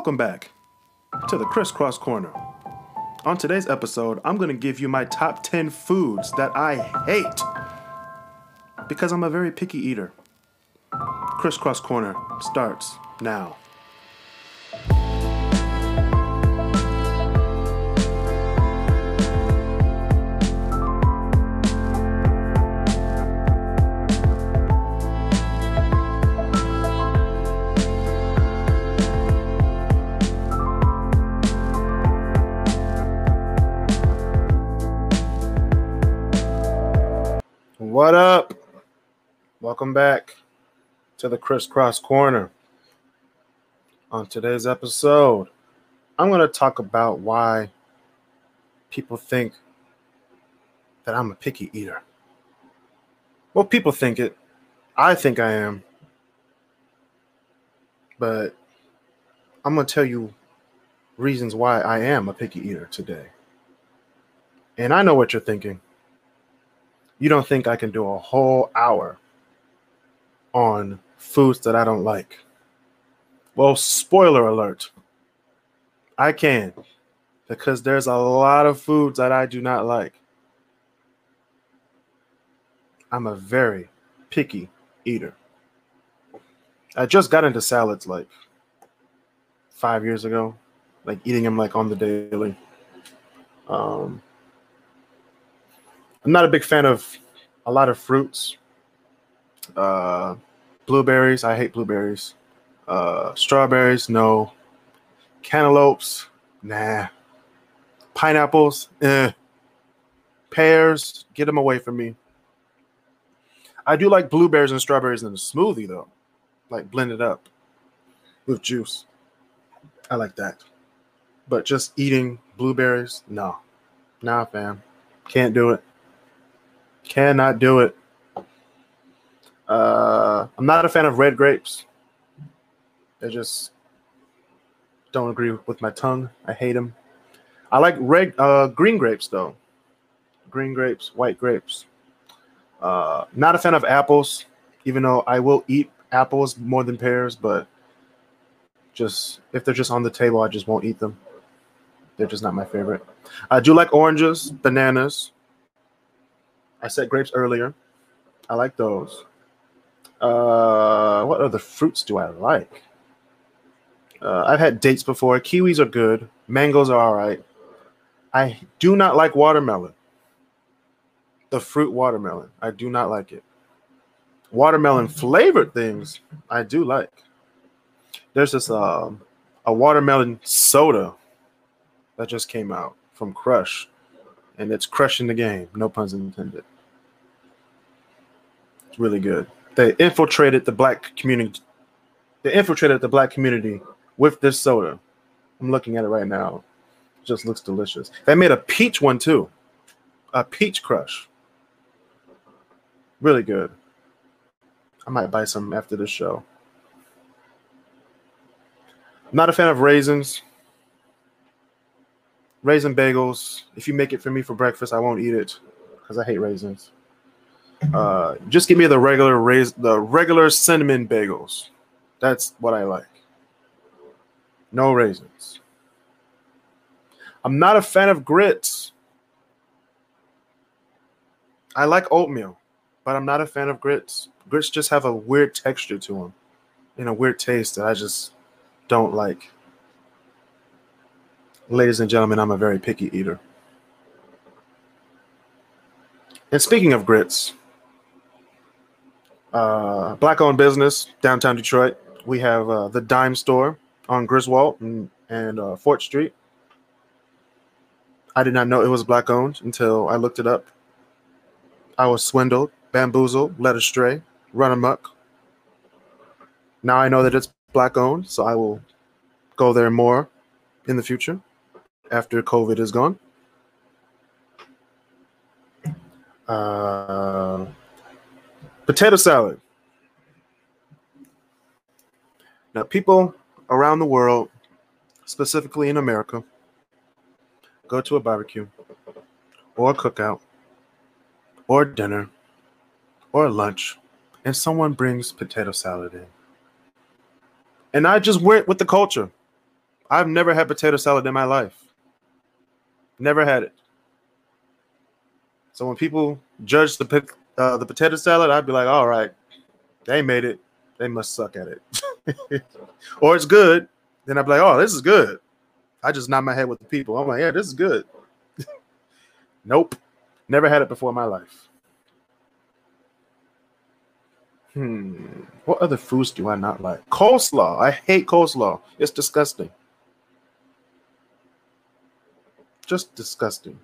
Welcome back to the Kris Cross Corner. On today's episode, I'm going to give you my top 10 foods that I hate because I'm a very picky eater. Kris Cross Corner starts now. What up? Welcome back to the Kris Cross Corner. On today's episode, I'm going to talk about why people think that I'm a picky eater. Well, people think it. I think I am. But I'm going to tell you reasons why I am a picky eater today. And I know what you're thinking you don't think I can do a whole hour on foods that I don't like? Well, spoiler alert. I can because there's a lot of foods that I do not like. I'm a very picky eater. I just got into salads like five years ago, like eating them like on the daily. Um, I'm not a big fan of a lot of fruits. Uh, blueberries, I hate blueberries. Uh, strawberries, no. Cantaloupes, nah. Pineapples, eh. Pears, get them away from me. I do like blueberries and strawberries in a smoothie though, like blended up with juice. I like that. But just eating blueberries, no. Nah, fam. Can't do it. Cannot do it. Uh, I'm not a fan of red grapes. They just don't agree with my tongue. I hate them. I like red, uh, green grapes though. Green grapes, white grapes. Uh, not a fan of apples, even though I will eat apples more than pears, but just if they're just on the table, I just won't eat them. They're just not my favorite. I do like oranges, bananas, I said grapes earlier. I like those. Uh, what other fruits do I like? Uh, I've had dates before. Kiwis are good. Mangoes are all right. I do not like watermelon. The fruit watermelon. I do not like it. Watermelon flavored things, I do like. There's this um, a watermelon soda that just came out from Crush and it's crushing the game. No puns intended. Really good. They infiltrated the black community. They infiltrated the black community with this soda. I'm looking at it right now. It just looks delicious. They made a peach one too. A peach crush. Really good. I might buy some after this show. Not a fan of raisins raisin bagels. If you make it for me for breakfast, I won't eat it because I hate raisins. Uh, just give me the regular rais- the regular cinnamon bagels. That's what I like. No raisins. I'm not a fan of grits. I like oatmeal, but I'm not a fan of grits. Grits just have a weird texture to them and a weird taste that I just don't like. Ladies and gentlemen, I'm a very picky eater. And speaking of grits, uh, black owned business, downtown Detroit. We have uh, the Dime Store on Griswold and, and uh, Fort Street. I did not know it was black owned until I looked it up. I was swindled, bamboozled, led astray, run amok. Now I know that it's black owned, so I will go there more in the future after COVID is gone. Uh, potato salad. Now, people around the world, specifically in America, go to a barbecue or a cookout or dinner or lunch and someone brings potato salad in. And I just went with the culture. I've never had potato salad in my life. Never had it. So when people judge the uh, the potato salad, I'd be like, all right, they made it. They must suck at it. or it's good. Then I'd be like, oh, this is good. I just nod my head with the people. I'm like, yeah, this is good. nope. Never had it before in my life. Hmm. What other foods do I not like? Coleslaw. I hate coleslaw. It's disgusting. Just disgusting.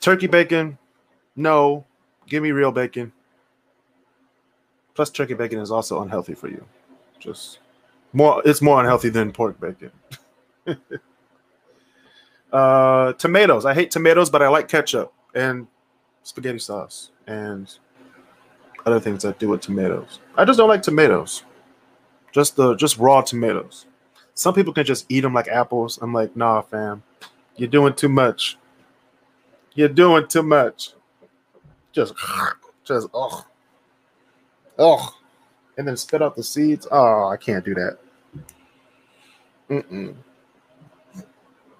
Turkey bacon, no. Give me real bacon. Plus, turkey bacon is also unhealthy for you. Just more, it's more unhealthy than pork bacon. uh, tomatoes. I hate tomatoes, but I like ketchup and spaghetti sauce and other things that do with tomatoes. I just don't like tomatoes. Just the just raw tomatoes. Some people can just eat them like apples. I'm like, nah, fam, you're doing too much. You're doing too much. Just, just, oh, oh, and then spit out the seeds. Oh, I can't do that. Mm-mm.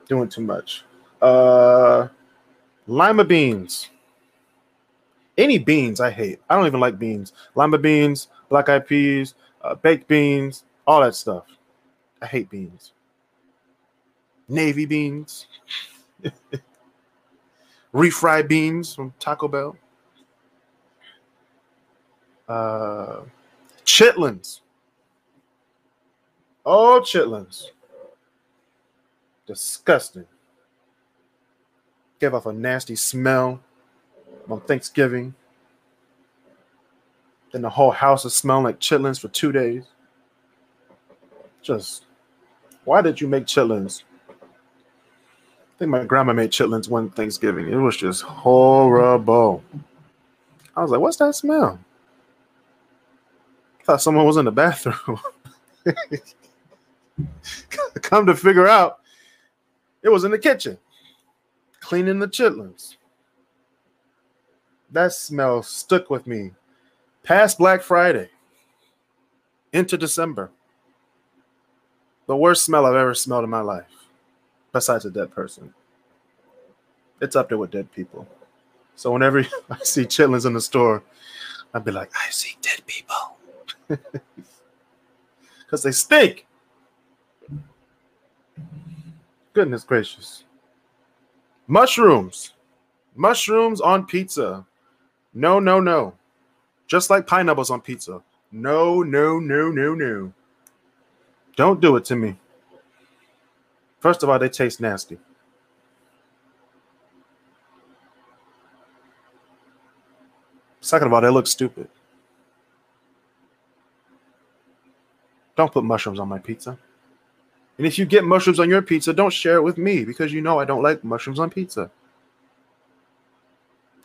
Doing too much. Uh, lima beans. Any beans I hate. I don't even like beans. Lima beans, black eyed peas, uh, baked beans, all that stuff. I hate beans. Navy beans. Refried beans from Taco Bell. Uh, chitlins. Oh, chitlins. Disgusting. Give off a nasty smell on Thanksgiving. Then the whole house is smelling like chitlins for two days. Just why did you make chitlins? I think my grandma made chitlins one Thanksgiving. It was just horrible. I was like, what's that smell? I thought someone was in the bathroom. Come to figure out, it was in the kitchen, cleaning the chitlins. That smell stuck with me past Black Friday into December. The worst smell I've ever smelled in my life, besides a dead person. It's up there with dead people. So whenever I see chitlins in the store, I'd be like, I see dead people. Because they stink. Goodness gracious. Mushrooms. Mushrooms on pizza. No, no, no. Just like pineapples on pizza. No, no, no, no, no. Don't do it to me. First of all, they taste nasty. Second of all, they look stupid. Don't put mushrooms on my pizza. And if you get mushrooms on your pizza, don't share it with me because you know I don't like mushrooms on pizza.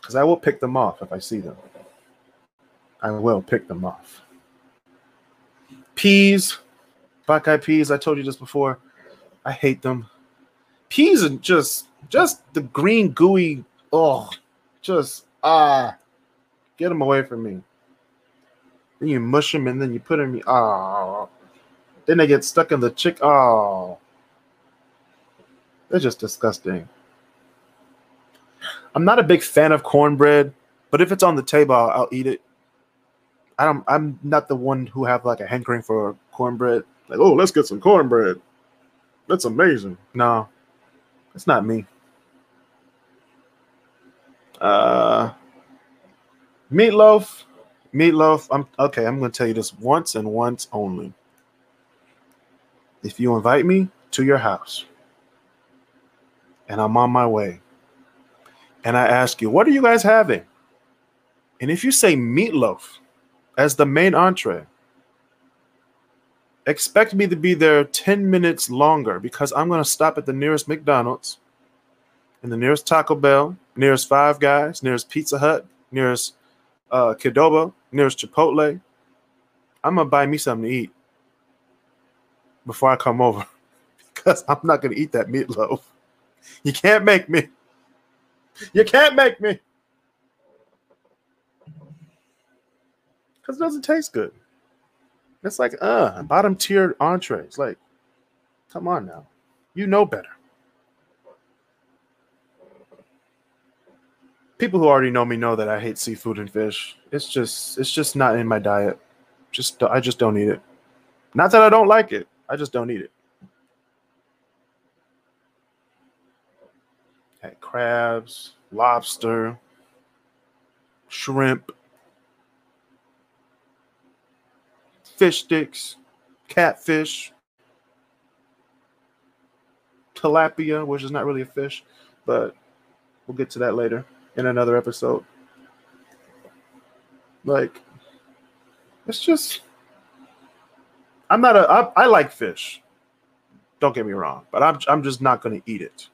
Because I will pick them off if I see them. I will pick them off. Peas, black eyed peas. I told you this before. I hate them. Peas are just just the green gooey. Oh, just ah, get them away from me. Then you mush them and then you put them. Ah, then they get stuck in the chick. Oh, they're just disgusting. I'm not a big fan of cornbread, but if it's on the table, I'll, I'll eat it. I don't. I'm not the one who have like a hankering for cornbread. Like, oh, let's get some cornbread. That's amazing. No, it's not me. Uh, meatloaf, meatloaf. I'm okay. I'm going to tell you this once and once only. If you invite me to your house, and I'm on my way, and I ask you, what are you guys having? And if you say meatloaf as the main entree, expect me to be there 10 minutes longer because I'm going to stop at the nearest McDonald's and the nearest Taco Bell, nearest Five Guys, nearest Pizza Hut, nearest uh, Qdoba, nearest Chipotle. I'm going to buy me something to eat before I come over because I'm not going to eat that meatloaf. You can't make me. You can't make me. Because it doesn't taste good. It's like, uh, bottom tier entrees. Like, come on now. You know better. People who already know me know that I hate seafood and fish. It's just it's just not in my diet. Just I just don't eat it. Not that I don't like it. I just don't eat it. Had crabs, lobster, shrimp, fish sticks, catfish, tilapia, which is not really a fish, but we'll get to that later in another episode. Like, it's just, I'm not a, I, I like fish. Don't get me wrong, but I'm, I'm just not going to eat it.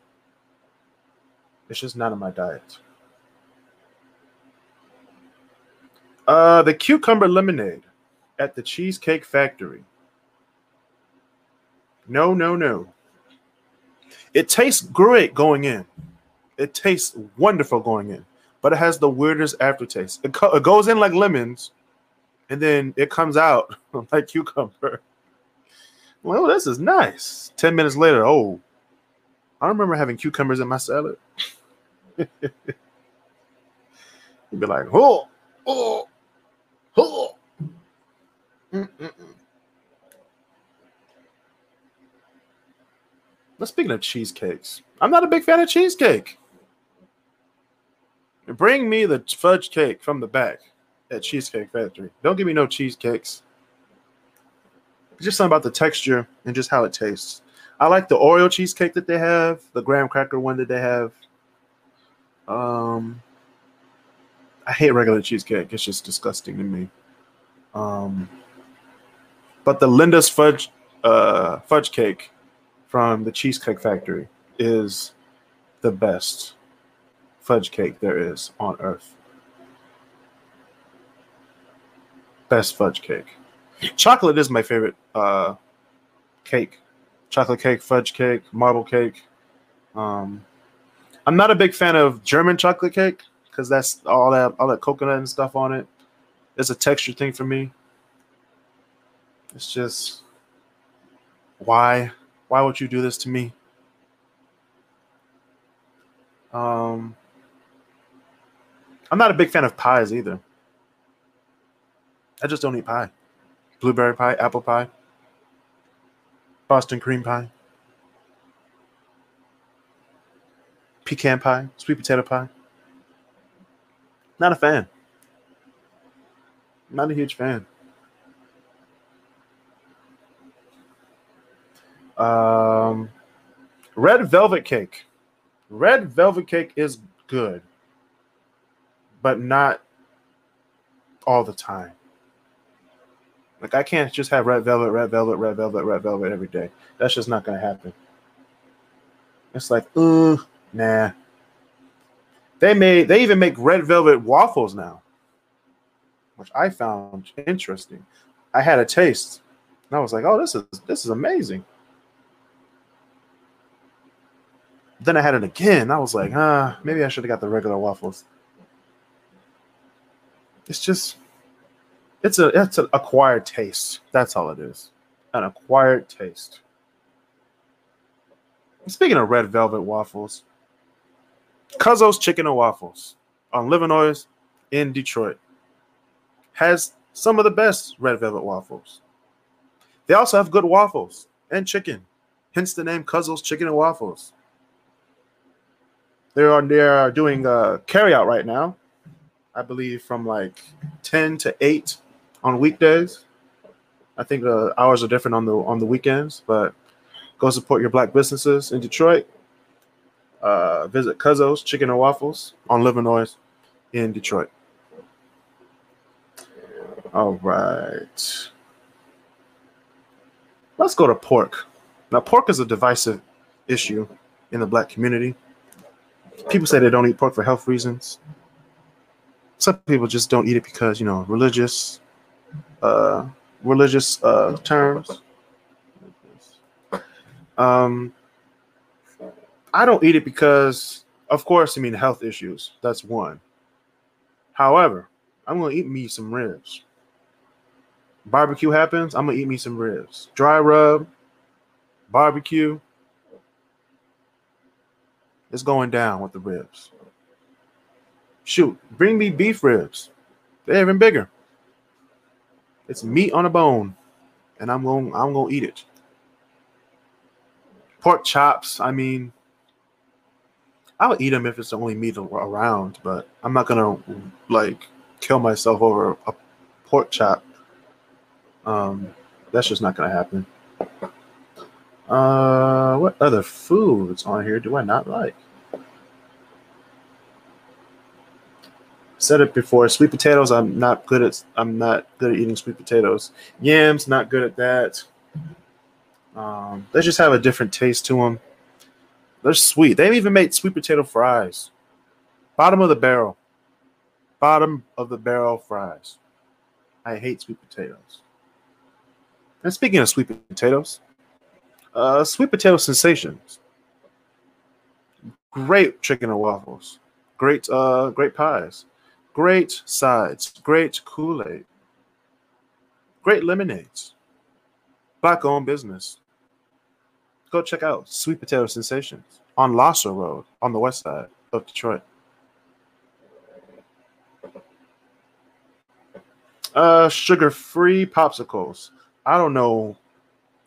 It's just not in my diet. Uh, the cucumber lemonade at the Cheesecake Factory. No, no, no. It tastes great going in. It tastes wonderful going in, but it has the weirdest aftertaste. It, co- it goes in like lemons, and then it comes out like cucumber. Well, this is nice. 10 minutes later, oh, I remember having cucumbers in my salad. You'd be like, oh, oh, oh. But speaking of cheesecakes, I'm not a big fan of cheesecake. Bring me the fudge cake from the back at Cheesecake Factory. Don't give me no cheesecakes. Just something about the texture and just how it tastes. I like the Oreo cheesecake that they have, the graham cracker one that they have. Um, I hate regular cheesecake. It's just disgusting to me. Um, but the Linda's fudge uh, fudge cake from the Cheesecake Factory is the best fudge cake there is on earth. Best fudge cake. Chocolate is my favorite uh, cake. Chocolate cake, fudge cake, marble cake. Um, I'm not a big fan of German chocolate cake because that's all that all that coconut and stuff on it. It's a texture thing for me. It's just why why would you do this to me? Um I'm not a big fan of pies either. I just don't eat pie. Blueberry pie, apple pie, Boston cream pie, pecan pie, sweet potato pie. Not a fan. Not a huge fan. Um, red velvet cake. Red velvet cake is good, but not all the time. Like I can't just have red velvet, red velvet, red velvet, red velvet every day. That's just not gonna happen. It's like, ooh, nah. They made they even make red velvet waffles now, which I found interesting. I had a taste, and I was like, oh, this is this is amazing. Then I had it again. I was like, ah, maybe I should have got the regular waffles. It's just, it's a it's an acquired taste. That's all it is, an acquired taste. Speaking of red velvet waffles, Cuzzo's Chicken and Waffles on Livernois in Detroit has some of the best red velvet waffles. They also have good waffles and chicken, hence the name Cuzzo's Chicken and Waffles. They are they are doing a carryout right now. I believe from like 10 to 8 on weekdays. I think the hours are different on the on the weekends, but go support your black businesses in Detroit. Uh, visit Cuzzo's Chicken and Waffles on Livernois in Detroit. All right. Let's go to pork. Now, pork is a divisive issue in the black community people say they don't eat pork for health reasons. Some people just don't eat it because you know religious, uh, religious uh, terms. Um, I don't eat it because, of course, I mean health issues. That's one. However, I'm gonna eat me some ribs. barbecue happens, I'm gonna eat me some ribs. Dry rub, barbecue. It's going down with the ribs. Shoot, bring me beef ribs. They're even bigger. It's meat on a bone, and I'm going I'm gonna eat it. Pork chops, I mean, I'll eat them if it's the only meat around, but I'm not gonna like kill myself over a pork chop. Um, that's just not gonna happen. Uh, what other foods on here do I not like? Said it before. Sweet potatoes. I'm not good at. I'm not good at eating sweet potatoes. Yams. Not good at that. Um, they just have a different taste to them. They're sweet. They even made sweet potato fries. Bottom of the barrel. Bottom of the barrel fries. I hate sweet potatoes. And speaking of sweet potatoes, uh, sweet potato sensations. Great chicken and waffles. Great, uh, great pies. Great sides. Great Kool Aid. Great lemonades. Black owned business. Go check out Sweet Potato Sensations on Lahser Road on the west side of Detroit. Uh, sugar free popsicles. I don't know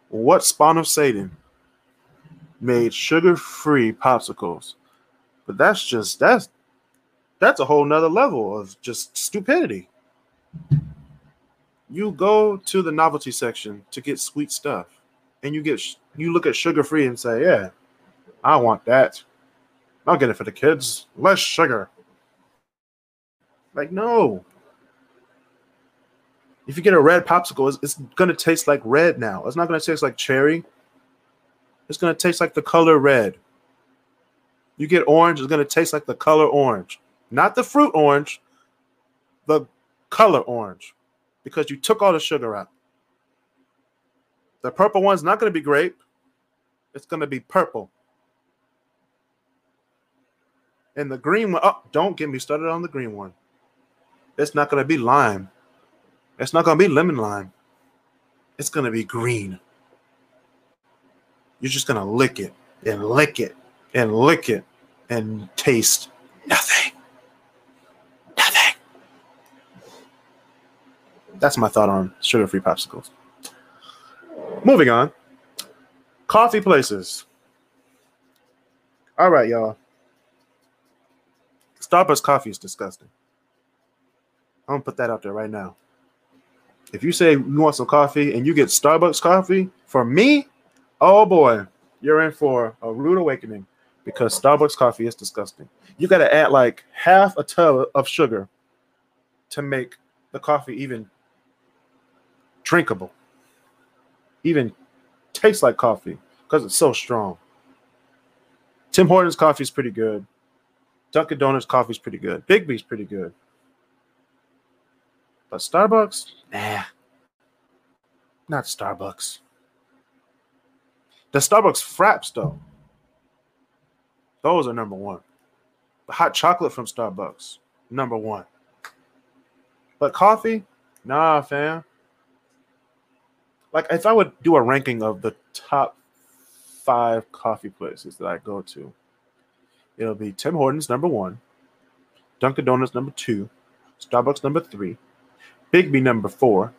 what spawn of Satan made sugar free popsicles, but that's just that's that's a whole nother level of just stupidity. You go to the novelty section to get sweet stuff, and you get you look at sugar free and say, "Yeah, I want that. I'll get it for the kids. Less sugar." Like, no, if you get a red popsicle, it's, it's going to taste like red now. It's not going to taste like cherry. It's going to taste like the color red. You get orange, it's going to taste like the color orange. Not the fruit orange, the color orange, because you took all the sugar out. The purple one's not going to be grape, it's going to be purple. And the green one, oh, don't get me started on the green one. It's not going to be lime. It's not going to be lemon lime. It's going to be green. You're just going to lick it and lick it and lick it and taste nothing. Nothing. That's my thought on sugar free popsicles. Moving on. Coffee places. All right, y'all. Starbucks coffee is disgusting. I'm going to put that out there right now. If you say you want some coffee and you get Starbucks coffee, for me, oh boy, you're in for a rude awakening because Starbucks coffee is disgusting. You got to add like half a tub of sugar to make the coffee even drinkable, even taste like coffee because it's so strong. Tim Hortons coffee is pretty good. Dunkin' Donuts coffee is pretty good. Biggby's pretty good. But Starbucks, nah, not Starbucks. The Starbucks fraps, though, those are number one. The hot chocolate from Starbucks, number one. But coffee, nah, fam. Like if I would do a ranking of the top five coffee places that I go to, it'll be Tim Hortons number one, Dunkin' Donuts number two, Starbucks number three, Biggby number four,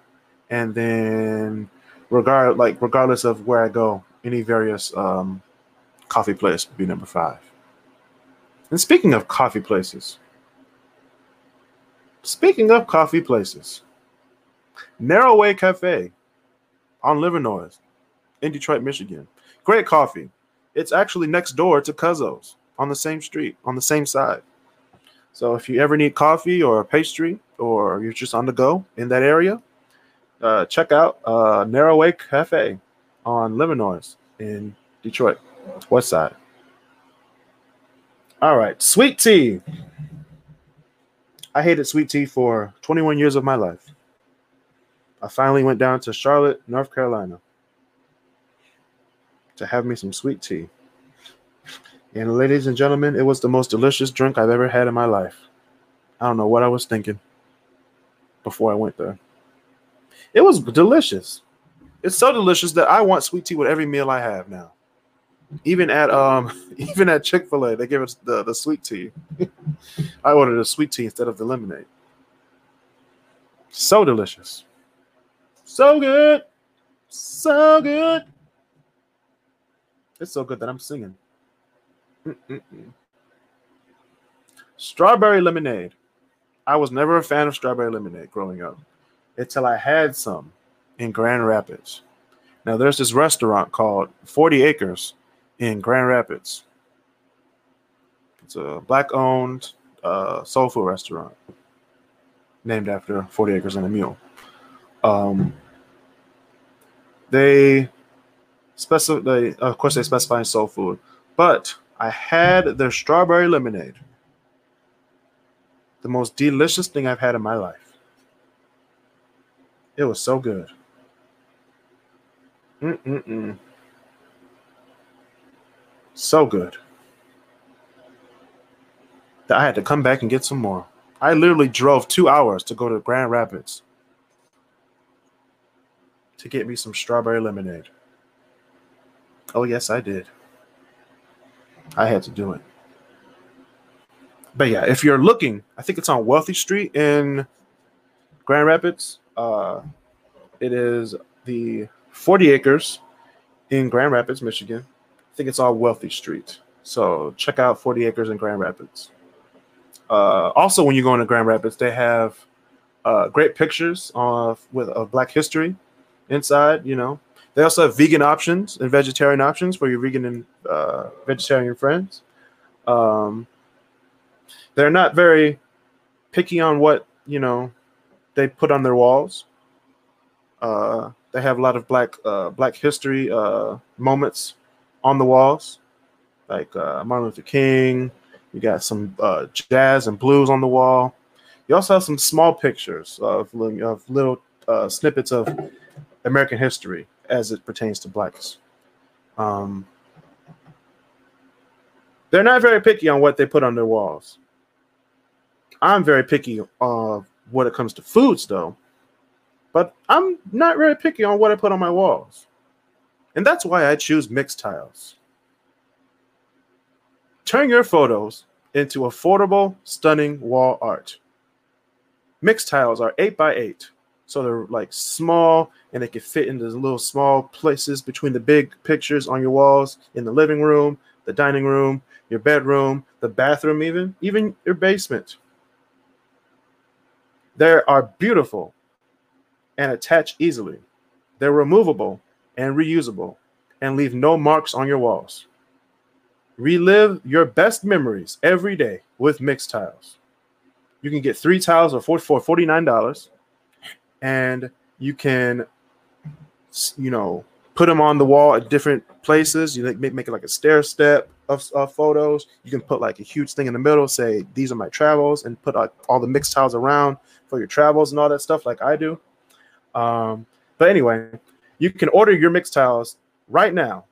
and then regard like regardless of where I go, any various um, coffee place would be number five. And speaking of coffee places, speaking of coffee places, Narrow Way Cafe on Livernois in Detroit, Michigan. Great coffee. It's actually next door to Cuzzo's on the same street, on the same side. So if you ever need coffee or a pastry, or you're just on the go in that area, uh, check out uh, Narrow Cafe on Livernois in Detroit, West Side. All right, sweet tea. I hated sweet tea for 21 years of my life. I finally went down to Charlotte, North Carolina to have me some sweet tea. And ladies and gentlemen, it was the most delicious drink I've ever had in my life. I don't know what I was thinking before I went there. It was delicious. It's so delicious that I want sweet tea with every meal I have now. Even at um even at Chick-fil-A, they give us the, the sweet tea. I ordered a sweet tea instead of the lemonade. So delicious. So good. So good. It's so good that I'm singing. Strawberry lemonade. I was never a fan of strawberry lemonade growing up until I had some in Grand Rapids. Now, there's this restaurant called 40 Acres in Grand Rapids. It's a black owned uh, soul food restaurant named after 40 Acres and a Mule. Um, they specify, of course, they specify soul food, but I had their strawberry lemonade the most delicious thing I've had in my life. It was so good. Mm-mm-mm. So good. That I had to come back and get some more. I literally drove two hours to go to Grand Rapids to get me some strawberry lemonade. Oh, yes, I did. I had to do it but yeah, if you're looking, I think it's on Wealthy Street in Grand Rapids. Uh, it is the 40 acres in Grand Rapids, Michigan. I think it's on Wealthy Street. So check out 40 acres in Grand Rapids. Uh, also, when you go into Grand Rapids, they have uh, great pictures of with of Black history inside. You know, they also have vegan options and vegetarian options for your vegan and uh, vegetarian friends. Um, they're not very picky on what you know they put on their walls. Uh, they have a lot of black uh, black history uh, moments on the walls, like uh, Martin Luther King. You got some uh, jazz and blues on the wall. You also have some small pictures of, of little snippets of American history as it pertains to blacks. Um, they're not very picky on what they put on their walls. I'm very picky uh, when it comes to foods, though. But I'm not very picky on what I put on my walls. And that's why I choose Mixtiles. Turn your photos into affordable, stunning wall art. Mixtiles are 8 by 8 so they're like small and they can fit into little small places between the big pictures on your walls in the living room, the dining room, your bedroom, the bathroom, even, even your basement. They are beautiful and attach easily. They're removable and reusable and leave no marks on your walls. Relive your best memories every day with Mixtiles. You can get three tiles for $49 and you can, you know, put them on the wall at different places. You make, make it like a stair step of, of, photos. You can put like a huge thing in the middle, say these are my travels, and put like all the Mixtiles around for your travels and all that stuff, like I do. Um, but anyway, you can order your Mixtiles right now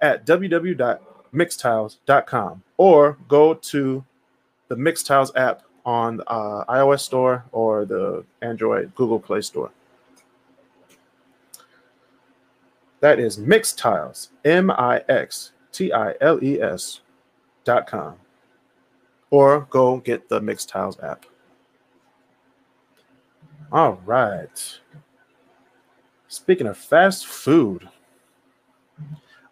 at www.mixtiles.com or go to the Mixtiles app on the uh, iOS store or the Android Google Play Store. That is Mixtiles, M I X T I L E S dot com. Or go get the Mixtiles app. All right. Speaking of fast food,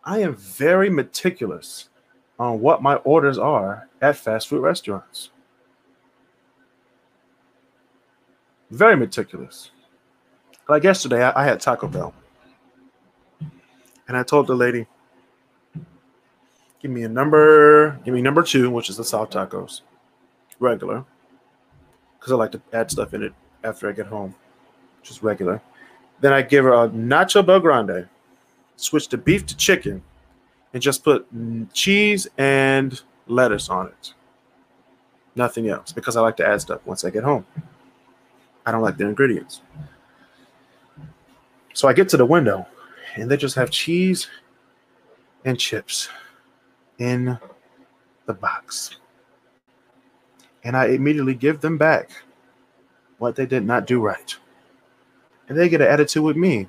I am very meticulous on what my orders are at fast food restaurants. Very meticulous. Like yesterday, I, I had Taco Bell. And I told the lady, give me a number, give me number two, which is the soft tacos, regular, because I like to add stuff in it after I get home, just regular. Then I give her a Nacho BellGrande, switch to beef to chicken, and just put cheese and lettuce on it. Nothing else because I like to add stuff once I get home. I don't like the ingredients. So I get to the window and they just have cheese and chips in the box. And I immediately give them back what they did not do right. and they get an attitude with me.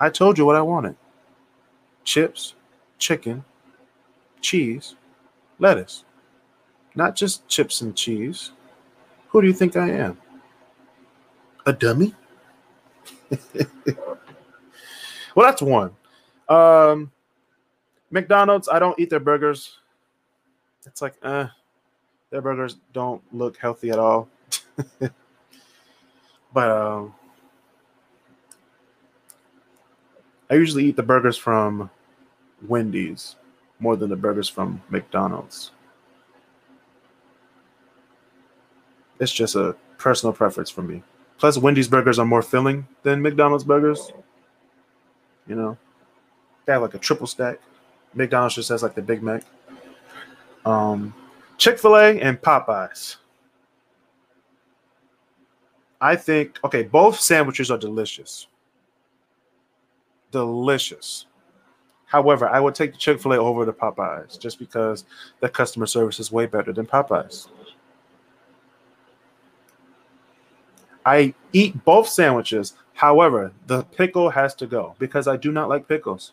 I told you what I wanted chips, chicken, cheese, lettuce. Not just chips and cheese. Who do you think I am? A dummy? well, that's one. Um, McDonald's, I don't eat their burgers. It's like, uh, their burgers don't look healthy at all. but um, I usually eat the burgers from Wendy's more than the burgers from McDonald's. It's just a personal preference for me. Plus, Wendy's burgers are more filling than McDonald's burgers. You know, they have like a triple stack. McDonald's just has like the Big Mac. Um, Chick fil A and Popeyes. I think, okay, both sandwiches are delicious. Delicious. However, I would take the Chick fil A over the Popeyes just because the customer service is way better than Popeyes. I eat both sandwiches. However, the pickle has to go because I do not like pickles.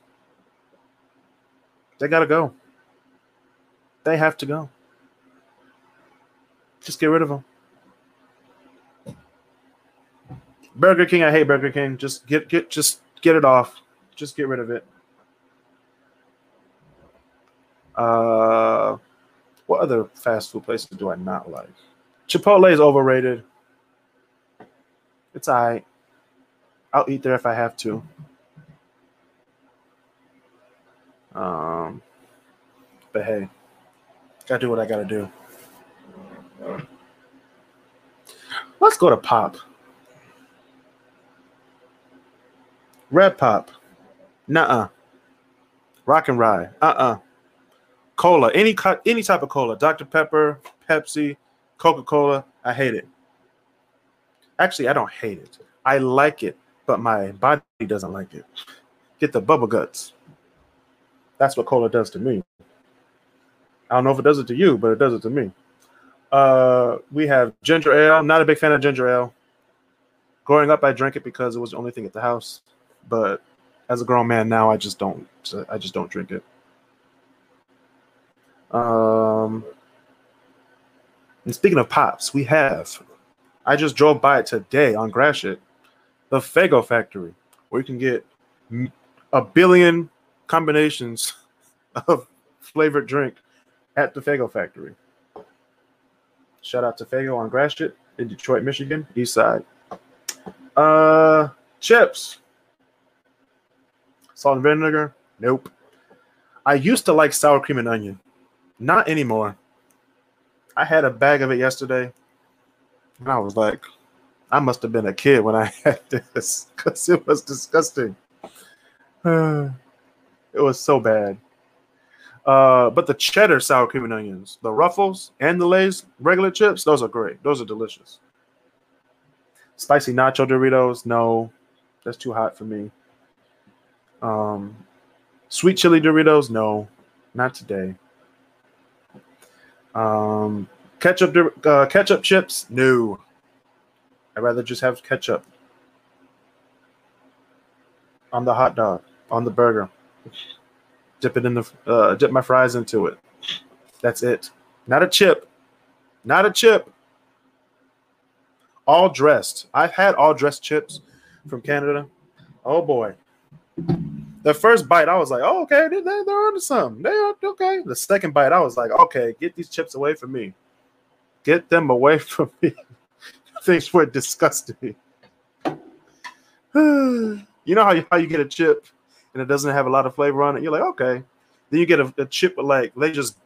They got to go. They have to go. Just get rid of them. Burger King, I hate Burger King. Just get get just get it off. Just get rid of it. Uh, what other fast food places do I not like? Chipotle is overrated. It's alright. I'll eat there if I have to. Um, but hey, gotta do what I gotta do. Let's go to pop. Red pop. Nuh-uh. Rock and rye. Uh-uh. Cola. Any any type of cola. Dr. Pepper, Pepsi, Coca-Cola. I hate it. Actually, I don't hate it. I like it, but my body doesn't like it. Get the bubble guts. That's what cola does to me. I don't know if it does it to you, but it does it to me. Uh, we have ginger ale. I'm Not a big fan of ginger ale. Growing up, I drank it because it was the only thing at the house. But as a grown man now, I just don't. I just don't drink it. Um, and speaking of pops, we have. I just drove by it today on Gratiot, the Faygo factory, where you can get a billion combinations of flavored drink at the Faygo factory. Shout out to Faygo on Gratiot in Detroit, Michigan, East Side. Uh, chips. Salt and vinegar? Nope. I used to like sour cream and onion. Not anymore. I had a bag of it yesterday, and I was like, I must have been a kid when I had this because it was disgusting. it was so bad. Uh, but the cheddar sour cream and onions, the Ruffles and the Lay's regular chips, those are great. Those are delicious. Spicy nacho Doritos, no, that's too hot for me. Um, sweet chili Doritos, no, not today. Um, ketchup, uh, ketchup chips, no. I'd rather just have ketchup on the hot dog, on the burger dip it in the uh, dip my fries into it. That's it. Not a chip. Not a chip. All dressed. I've had all dressed chips from Canada. Oh boy. The first bite, I was like, oh, okay, they, they, they're onto something. They're okay. The second bite, I was like, okay, get these chips away from me. Get them away from me. Things were disgusting. you know how you, how you get a chip and it doesn't have a lot of flavor on it, you're like, okay. Then you get a, a chip with like they just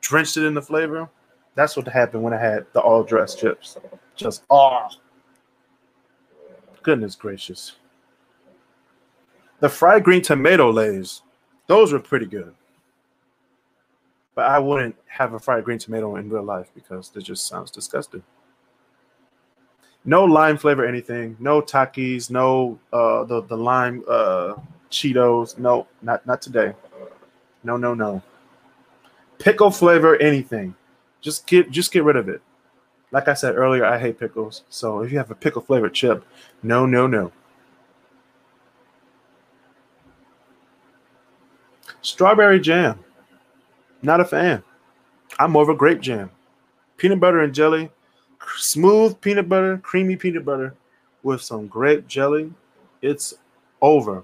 drenched it in the flavor. That's what happened when I had the all dressed chips. Just oh goodness gracious. The fried green tomato lays, those were pretty good. But I wouldn't have a fried green tomato in real life because it just sounds disgusting. No lime flavor, anything. No Takis. No uh, the the lime uh, Cheetos. No, not not today. No, no, no. Pickle flavor, anything. Just get just get rid of it. Like I said earlier, I hate pickles. So if you have a pickle flavored chip, no, no, no. Strawberry jam. Not a fan. I'm more of a grape jam. Peanut butter and jelly, smooth peanut butter, creamy peanut butter with some grape jelly. It's over.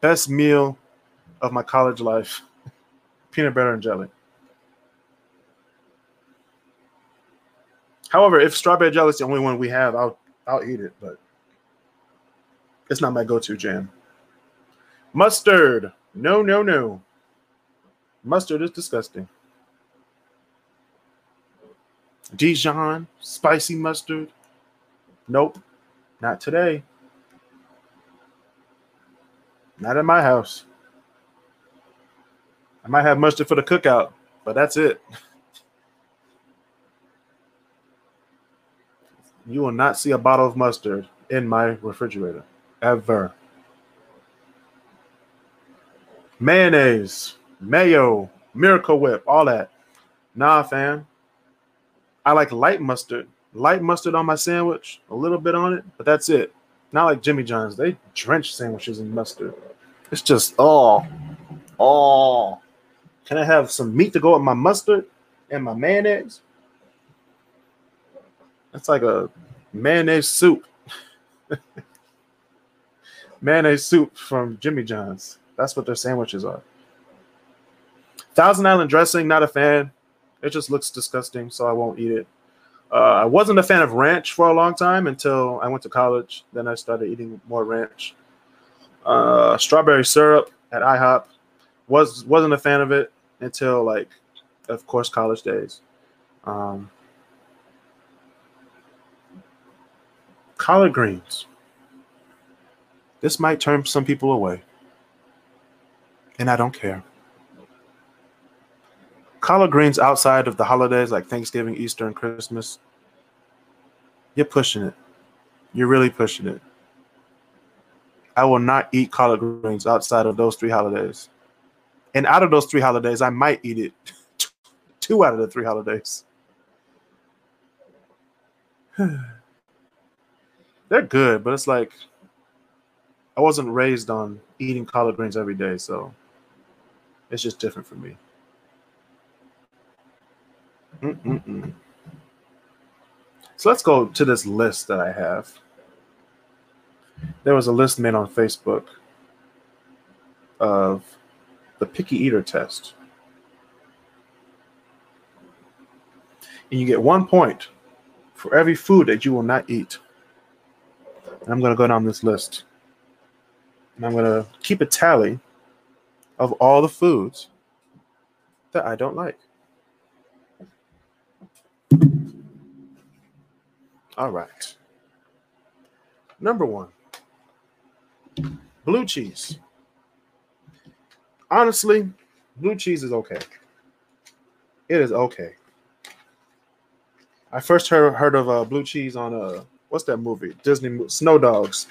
Best meal of my college life. peanut butter and jelly. However, if strawberry jelly is the only one we have, I'll I'll eat it, but it's not my go-to jam. Mustard. No, no, no. Mustard is disgusting. Dijon, spicy mustard. Nope, not today. Not in my house. I might have mustard for the cookout, but that's it. You will not see a bottle of mustard in my refrigerator ever. Mayonnaise, mayo, miracle whip, all that. Nah, fam. I like light mustard. Light mustard on my sandwich, a little bit on it, but that's it. Not like Jimmy John's. They drench sandwiches in mustard. It's just oh, oh. Can I have some meat to go with my mustard and my mayonnaise? That's like a mayonnaise soup. mayonnaise soup from Jimmy John's. That's what their sandwiches are. Thousand Island dressing, not a fan. It just looks disgusting, so I won't eat it. Uh, I wasn't a fan of ranch for a long time until I went to college. Then I started eating more ranch. Uh, strawberry syrup at IHOP was wasn't a fan of it until like, of course, college days. Um, collard greens. This might turn some people away, and I don't care collard greens outside of the holidays like Thanksgiving, Easter, and Christmas, you're pushing it. You're really pushing it. I will not eat collard greens outside of those three holidays. And out of those three holidays, I might eat it two out of the three holidays. They're good, but it's like I wasn't raised on eating collard greens every day, so it's just different for me. Mm-mm-mm. So let's go to this list that I have. There was a list made on Facebook of the picky eater test. And you get one point for every food that you will not eat. And I'm going to go down this list. And I'm going to keep a tally of all the foods that I don't like. All right. Number one, blue cheese. Honestly, blue cheese is okay. It is okay. I first heard heard of uh, blue cheese on uh what's that movie? Disney Snow Dogs,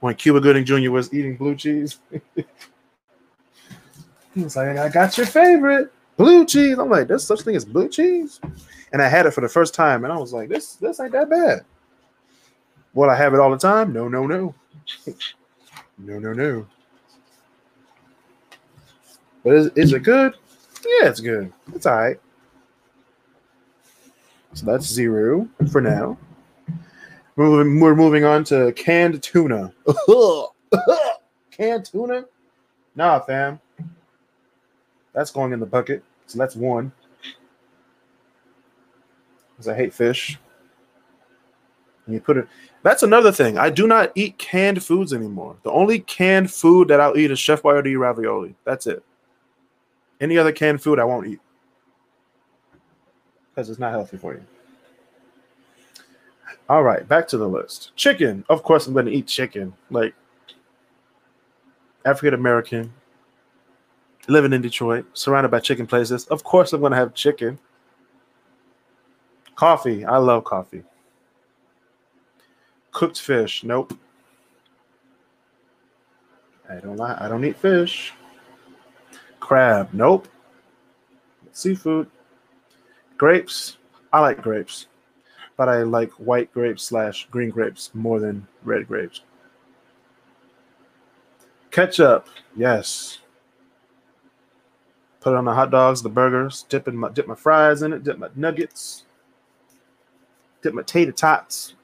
when Cuba Gooding Jr. was eating blue cheese. he was like, "I got your favorite blue cheese." I'm like, "There's such thing as blue cheese." And I had it for the first time, and I was like, "This this ain't that bad." Will I have it all the time? No, no, no, no, no, no. But is, is it good? Yeah, it's good. It's all right. So that's zero for now. Moving, we're moving on to canned tuna. canned tuna? Nah, fam. That's going in the bucket. So that's one because I hate fish. And you put it. That's another thing. I do not eat canned foods anymore. The only canned food that I'll eat is Chef Boyardee ravioli. That's it. Any other canned food I won't eat because it's not healthy for you. All right, back to the list. Chicken. Of course, I'm going to eat chicken. Like African American, living in Detroit, surrounded by chicken places. Of course, I'm going to have chicken. Coffee. I love coffee. Cooked fish. Nope. I don't like I don't eat fish. Crab. Nope. Seafood. Grapes. I like grapes. but I like white grapes slash green grapes more than red grapes. Ketchup, yes. Put it on the hot dogs, the burgers, dip, in my, dip my fries in it, dip my nuggets, dip my tater tots,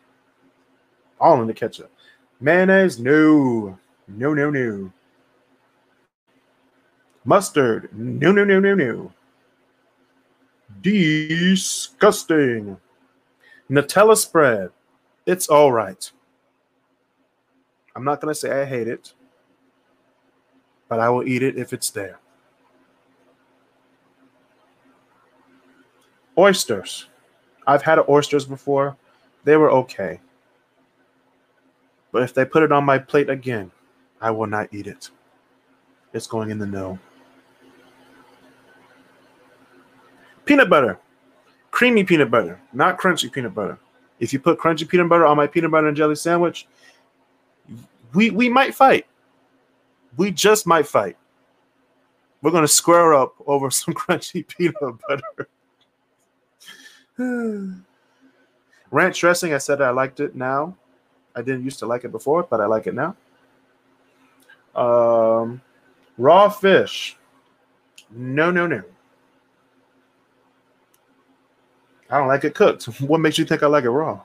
all in the ketchup. Mayonnaise, no, no, no, no. Mustard, no, no, no, no, no. Disgusting. Nutella spread, it's all right. I'm not going to say I hate it, but I will eat it if it's there. Oysters. I've had oysters before. They were okay. But if they put it on my plate again, I will not eat it. It's going in the no. Peanut butter. Creamy peanut butter, not crunchy peanut butter. If you put crunchy peanut butter on my peanut butter and jelly sandwich, we we might fight. We just might fight. We're gonna square up over some crunchy peanut butter. Ranch dressing, I said I liked it now. I didn't used to like it before, but I like it now. Um, raw fish. No, no, no. I don't like it cooked. What makes you think I like it raw?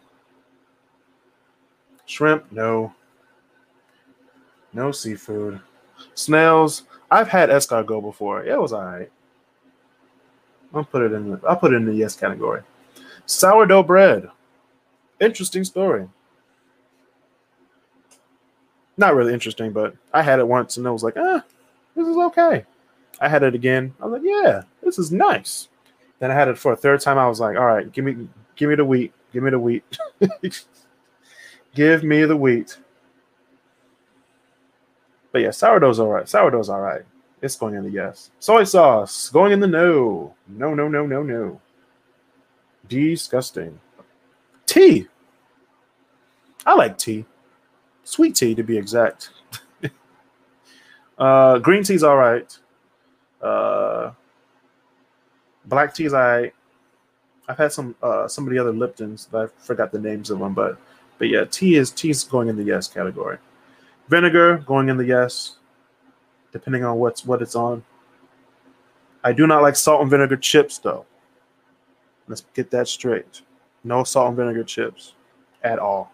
Shrimp? No. No seafood. Snails? I've had escargot before. It was all right. I'll put it in the I'll put it in the yes category. Sourdough bread. Interesting story. Not really interesting, but I had it once and I was like, ah, this is okay. I had it again. I was like, yeah, this is nice. Then I had it for a third time. I was like, all right, give me give me the wheat. Give me the wheat. give me the wheat. But yeah, sourdough's all right. Sourdough's all right. It's going in the yes. Soy sauce going in the no. No, no, no, no, no. Disgusting. Tea. I like tea. Sweet tea, to be exact. uh, green tea's all right. Uh, black teas, I I've had some uh, some of the other Liptons, but I forgot the names of them. But but yeah, tea is tea's going in the yes category. Vinegar going in the yes, depending on what's what it's on. I do not like salt and vinegar chips though. Let's get that straight. No salt and vinegar chips at all.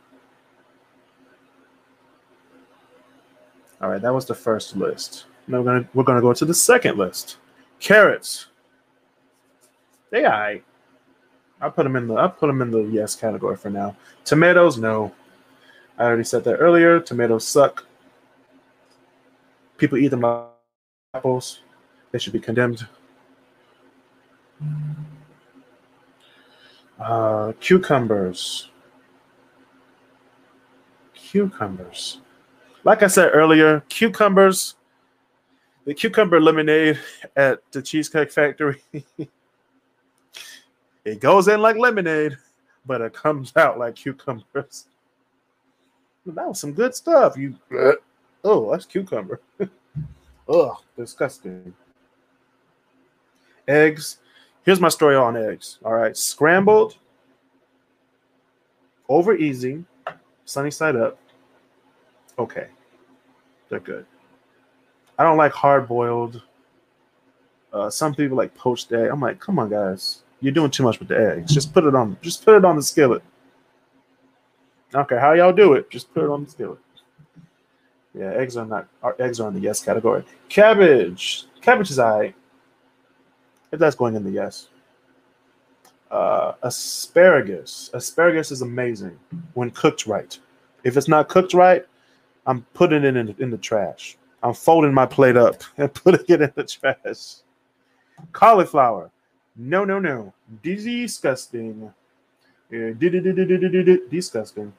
All right, that was the first list. Now we're gonna we're gonna go to the second list. Carrots. They I. I put them in the I put them in the yes category for now. Tomatoes, no. I already said that earlier. Tomatoes suck. People eat them like apples. They should be condemned. Uh, cucumbers. Cucumbers. Like I said earlier, cucumbers. The cucumber lemonade at the Cheesecake Factory. it goes in like lemonade, but it comes out like cucumbers. That was some good stuff. You, oh, that's cucumber. Ugh, disgusting. Eggs. Here's my story on eggs. All right, scrambled, over easy, sunny side up. Okay, they're good. I don't like hard boiled. Uh, some people like poached egg. I'm like, come on, guys, you're doing too much with the eggs. Just put it on. Just put it on the skillet. Okay, how y'all do it? Just put it on the skillet. Yeah, eggs are not. Our eggs are in the yes category. Cabbage. Cabbage is I. If that's going in the yes. Uh, asparagus. Asparagus is amazing when cooked right. If it's not cooked right, I'm putting it in the, in the trash. I'm folding my plate up and putting it in the trash. Cauliflower. No, no, no. Disgusting. Disgusting.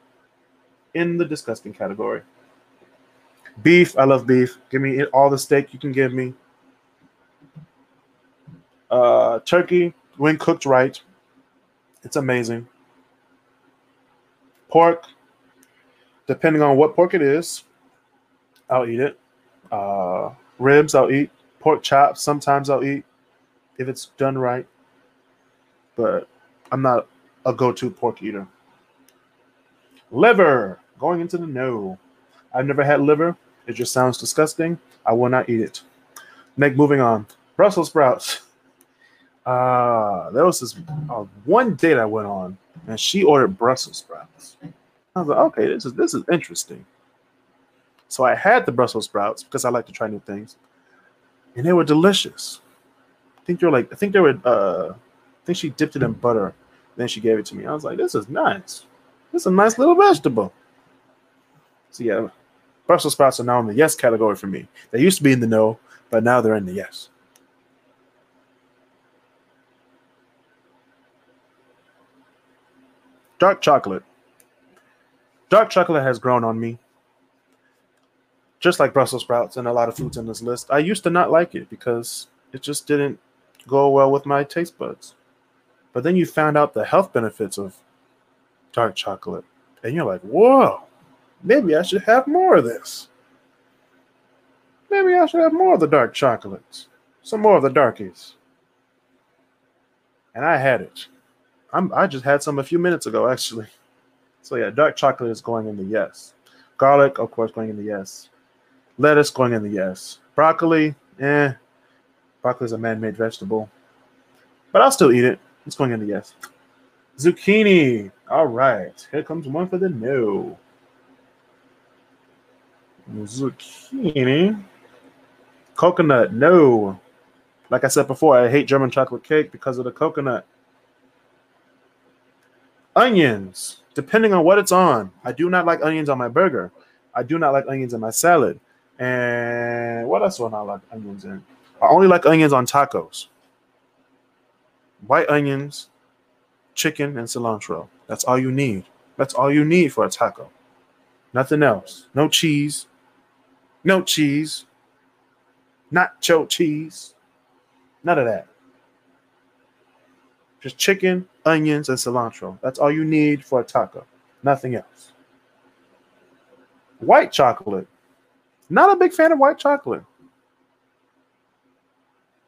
In the disgusting category. Beef. I love beef. Give me all the steak you can give me. Uh, turkey, when cooked right, it's amazing. Pork, depending on what pork it is, I'll eat it. Uh, ribs, I'll eat. Pork chops, sometimes I'll eat if it's done right. But I'm not a go-to pork eater. Liver going into the no. I've never had liver. It just sounds disgusting. I will not eat it. Next, moving on. Brussels sprouts. Uh, there was this uh, one date I went on, and she ordered Brussels sprouts. I was like, okay, this is this is interesting. So I had the Brussels sprouts because I like to try new things, and they were delicious. I think they were like I think they were. Uh, I think she dipped it in butter, then she gave it to me. I was like, this is nice. This is a nice little vegetable. So yeah, Brussels sprouts are now in the yes category for me. They used to be in the no, but now they're in the yes. Dark chocolate. Dark chocolate has grown on me. Just like Brussels sprouts and a lot of foods in this list. I used to not like it because it just didn't go well with my taste buds. But then you found out the health benefits of dark chocolate. And you're like, whoa, maybe I should have more of this. Maybe I should have more of the dark chocolates. Some more of the darkies. And I had it. I'm, I just had some a few minutes ago, actually. So yeah, dark chocolate is going in the yes. Garlic, of course, going in the yes. Lettuce going in the yes. Broccoli, eh. Broccoli is a man-made vegetable, but I'll still eat it. It's going in the yes. Zucchini. All right, here comes one for the no. Zucchini. Coconut, no. Like I said before, I hate German chocolate cake because of the coconut. Onions, depending on what it's on. I do not like onions on my burger. I do not like onions in my salad. And what else do I not like onions in? I only like onions on tacos. White onions, chicken, and cilantro. That's all you need. That's all you need for a taco. Nothing else. No cheese. No cheese. Nacho cheese. None of that. Just chicken, onions, and cilantro. That's all you need for a taco. Nothing else. White chocolate. Not a big fan of white chocolate.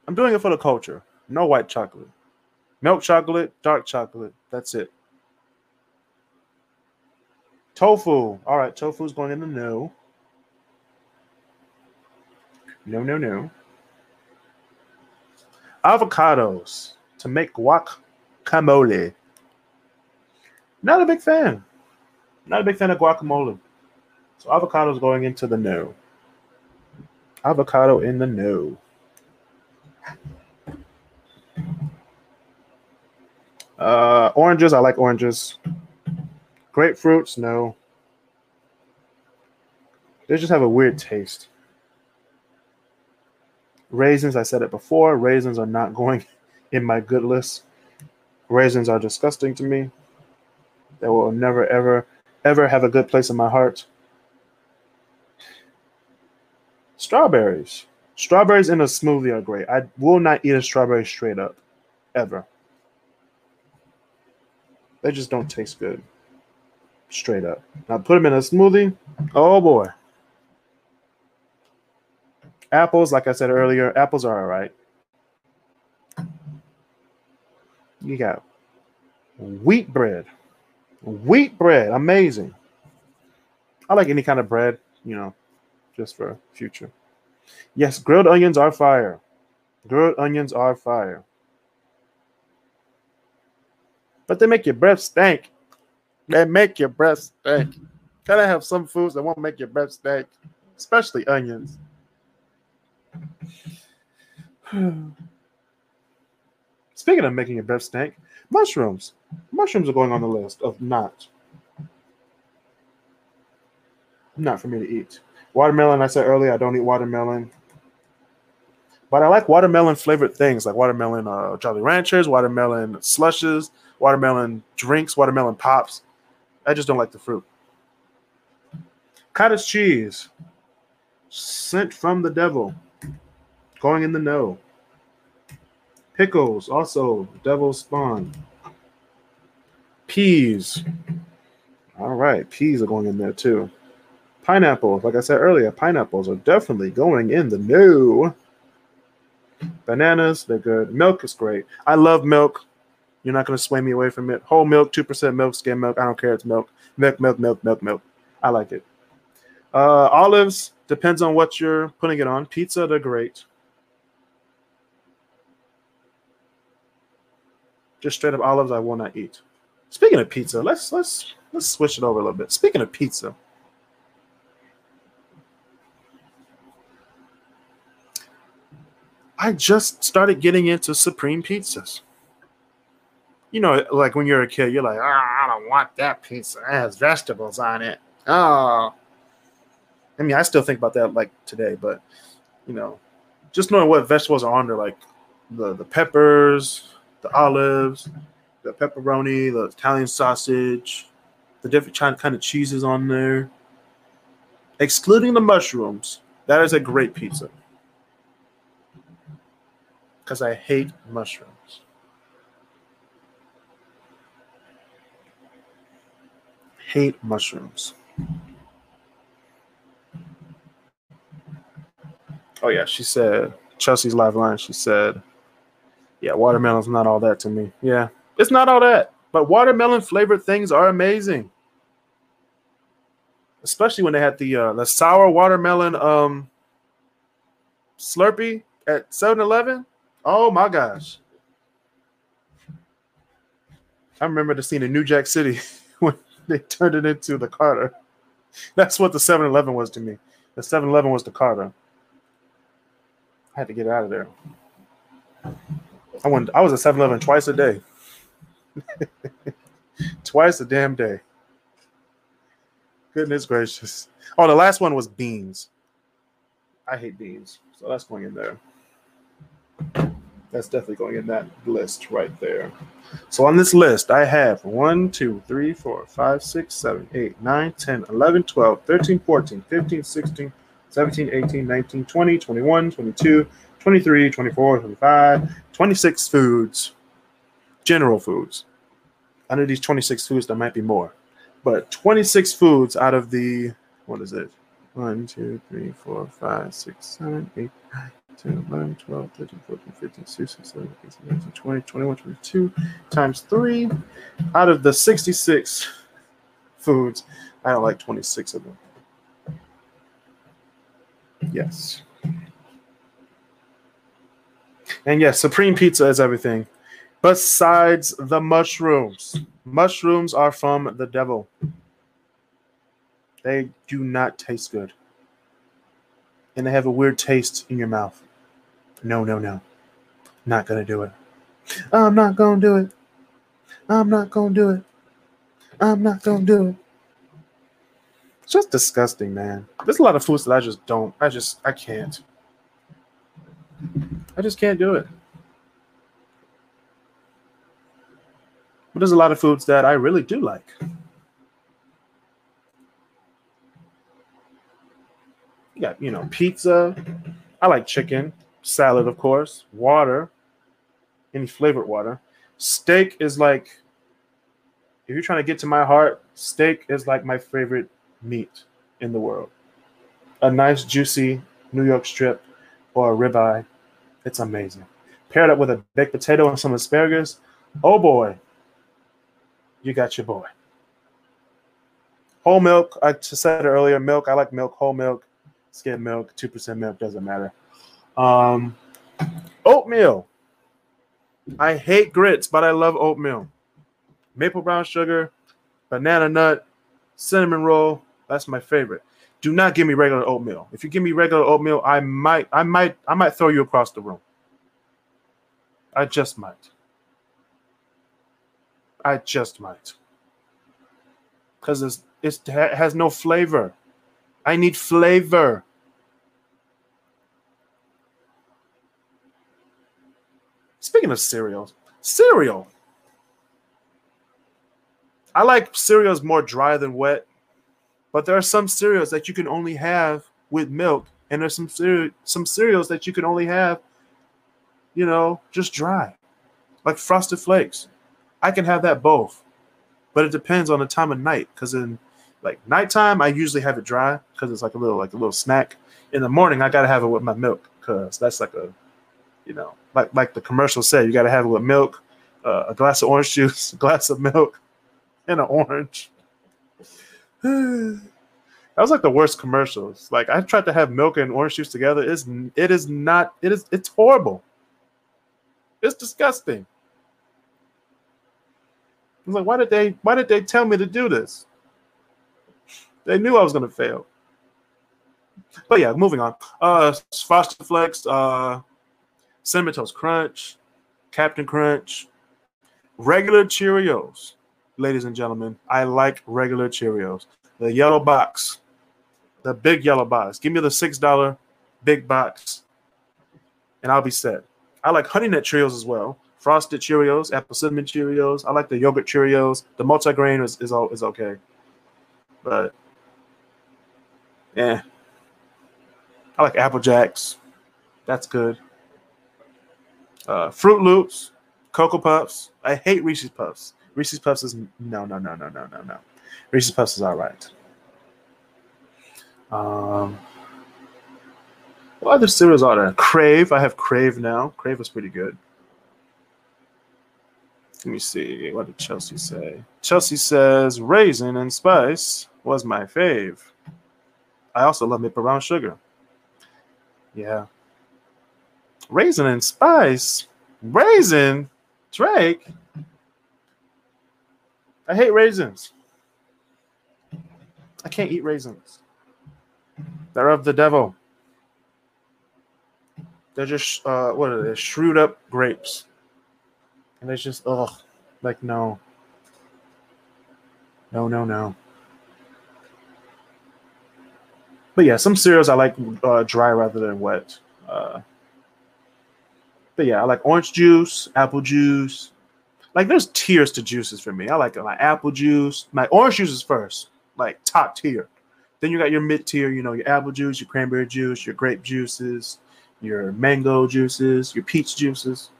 I'm doing it for the culture. No white chocolate. Milk chocolate, dark chocolate. That's it. Tofu. All right, tofu's going in the no. No, no, no. Avocados to make guac guacamole. Not a big fan. Not a big fan of guacamole. So avocado's going into the no. Avocado in the no. Uh, oranges, I like oranges. Grapefruits, no. They just have a weird taste. Raisins, I said it before. Raisins are not going in my good list. Raisins are disgusting to me. They will never, ever, ever have a good place in my heart. Strawberries. Strawberries in a smoothie are great. I will not eat a strawberry straight up, ever. They just don't taste good, straight up. Now put them in a smoothie. Oh boy. Apples, like I said earlier, apples are all right. You got wheat bread. Wheat bread, amazing. I like any kind of bread, you know, just for future. Yes, grilled onions are fire. Grilled onions are fire. But they make your breath stink. They make your breath stink. Gotta have some foods that won't make your breath stink, especially onions. Speaking of making your breath stink, mushrooms. Mushrooms are going on the list of not. Not for me to eat. Watermelon, I said earlier, I don't eat watermelon. But I like watermelon flavored things like watermelon uh, Jolly Ranchers, watermelon slushes, watermelon drinks, watermelon pops. I just don't like the fruit. Cottage cheese, sent from the devil, going in the no. Pickles, also Devil spawn. Peas. All right, peas are going in there too. Pineapple, like I said earlier, pineapples are definitely going in the new. Bananas, they're good. Milk is great. I love milk. You're not going to sway me away from it. Whole milk, 2% milk, skim milk. I don't care. It's milk. Milk, milk, milk, milk, milk. I like it. Uh, olives, depends on what you're putting it on. Pizza, they're great. Just straight up olives, I will not eat. Speaking of pizza, let's let's let's switch it over a little bit. Speaking of pizza, I just started getting into supreme pizzas. You know, like when you're a kid, you're like, oh, I don't want that pizza. It has vegetables on it. Oh. I mean, I still think about that like today, but you know, just knowing what vegetables are on there, like the, the peppers, the olives, the pepperoni, the Italian sausage, the different kind of cheeses on there, excluding the mushrooms. That is a great pizza because I hate mushrooms. Hate mushrooms. Oh yeah, she said Chelsea's live line. She said, "Yeah, watermelon's not all that to me." Yeah, it's not all that, but watermelon flavored things are amazing, especially when they had the uh, the sour watermelon um Slurpee at 7-Eleven. Oh my gosh. I remember the scene in New Jack City when they turned it into the Carter. That's what the 7 Eleven was to me. The 7 Eleven was the Carter. I had to get out of there. I went I was at 7 Eleven twice a day. twice a damn day. Goodness gracious. Oh, the last one was beans. I hate beans. So that's going in there. That's definitely going in that list right there. So on this list, I have 1, 2, 3, 4, 5, 6, 7, 8, 9, 10, 11, 12, 13, 14, 15, 16, 17, 18, 19, 20, 21, 22, 23, 24, 25, 26 foods, general foods. Under these 26 foods, there might be more. But 26 foods out of the, what is it? 1, 2, 3, 4, 5, 6, 7, 8, 9, 10, 11, 12, 13, 14, 15, 16, 17, 18, 19, 20, 21, 22 times 3. Out of the 66 foods, I don't like 26 of them. Yes. And yes, Supreme Pizza is everything. Besides the mushrooms. Mushrooms are from the devil. They do not taste good. And they have a weird taste in your mouth. No, no, no. Not gonna do it. I'm not gonna do it. I'm not gonna do it. I'm not gonna do it. It's just disgusting, man. There's a lot of foods that I just don't. I just I can't. I just can't do it. But there's a lot of foods that I really do like. You got, you know, pizza. I like chicken, salad, of course, water, any flavored water. Steak is like, if you're trying to get to my heart, steak is like my favorite meat in the world. A nice, juicy New York strip or a ribeye, it's amazing. Paired up with a baked potato and some asparagus, oh boy, you got your boy. Whole milk, I just said earlier, milk. I like milk, whole milk skim milk, 2% milk, doesn't matter. Um, oatmeal. I hate grits, but I love oatmeal. Maple brown sugar, banana nut, cinnamon roll. That's my favorite. Do not give me regular oatmeal. If you give me regular oatmeal, I might, I might, I might throw you across the room. I just might. I just might. Because it's, it's, it has no flavor. I need flavor. Speaking of cereals, cereal. I like cereals more dry than wet, but there are some cereals that you can only have with milk, and there's some cere- some cereals that you can only have, you know, just dry, like Frosted Flakes. I can have that both, but it depends on the time of night. Because in like nighttime, I usually have it dry because it's like a little like a little snack. In the morning, I gotta have it with my milk because that's like a, you know, like like the commercial said, you gotta have it with milk uh, a glass of orange juice, a glass of milk, and an orange. That was like the worst commercials. Like I tried to have milk and orange juice together. It's it is not. It is it's horrible. It's disgusting. I was like, why did they why did they tell me to do this? They knew I was gonna fail. But yeah, moving on. Uh Frosted Flakes, uh Cinnamon Toast Crunch, Cap'n Crunch, regular Cheerios. Ladies and gentlemen, I like regular Cheerios. The yellow box, the big yellow box. Give me the $6 big box, and I'll be set. I like Honey Nut Cheerios as well. Frosted Cheerios, apple cinnamon Cheerios. I like the yogurt Cheerios. The multigrain is is, is okay, but yeah, I like Apple Jacks. That's good. Uh, Froot Loops, Cocoa Puffs. I hate Reese's Puffs. Reese's Puffs is no, no, no, no, no, no, no. Reese's Puffs is all right. Um, what other cereals are there? Crave. I have Crave now. Crave was pretty good. Let me see. What did Chelsea say? Chelsea says raisin and spice was my fave. I also love maple brown sugar. Yeah. Raisin and spice. Raisin? Drake? I hate raisins. I can't eat raisins. They're of the devil. They're just uh, what are they? Shrewd up grapes, and it's just ugh, like no, no, no, no. But yeah, some cereals I like uh, dry rather than wet. Uh, but yeah, I like orange juice, apple juice. Like there's tiers to juices for me. I like my apple juice. My orange juice is first, like top tier. Then you got your mid tier, you know, your apple juice, your cranberry juice, your grape juices, your mango juices, your peach juices.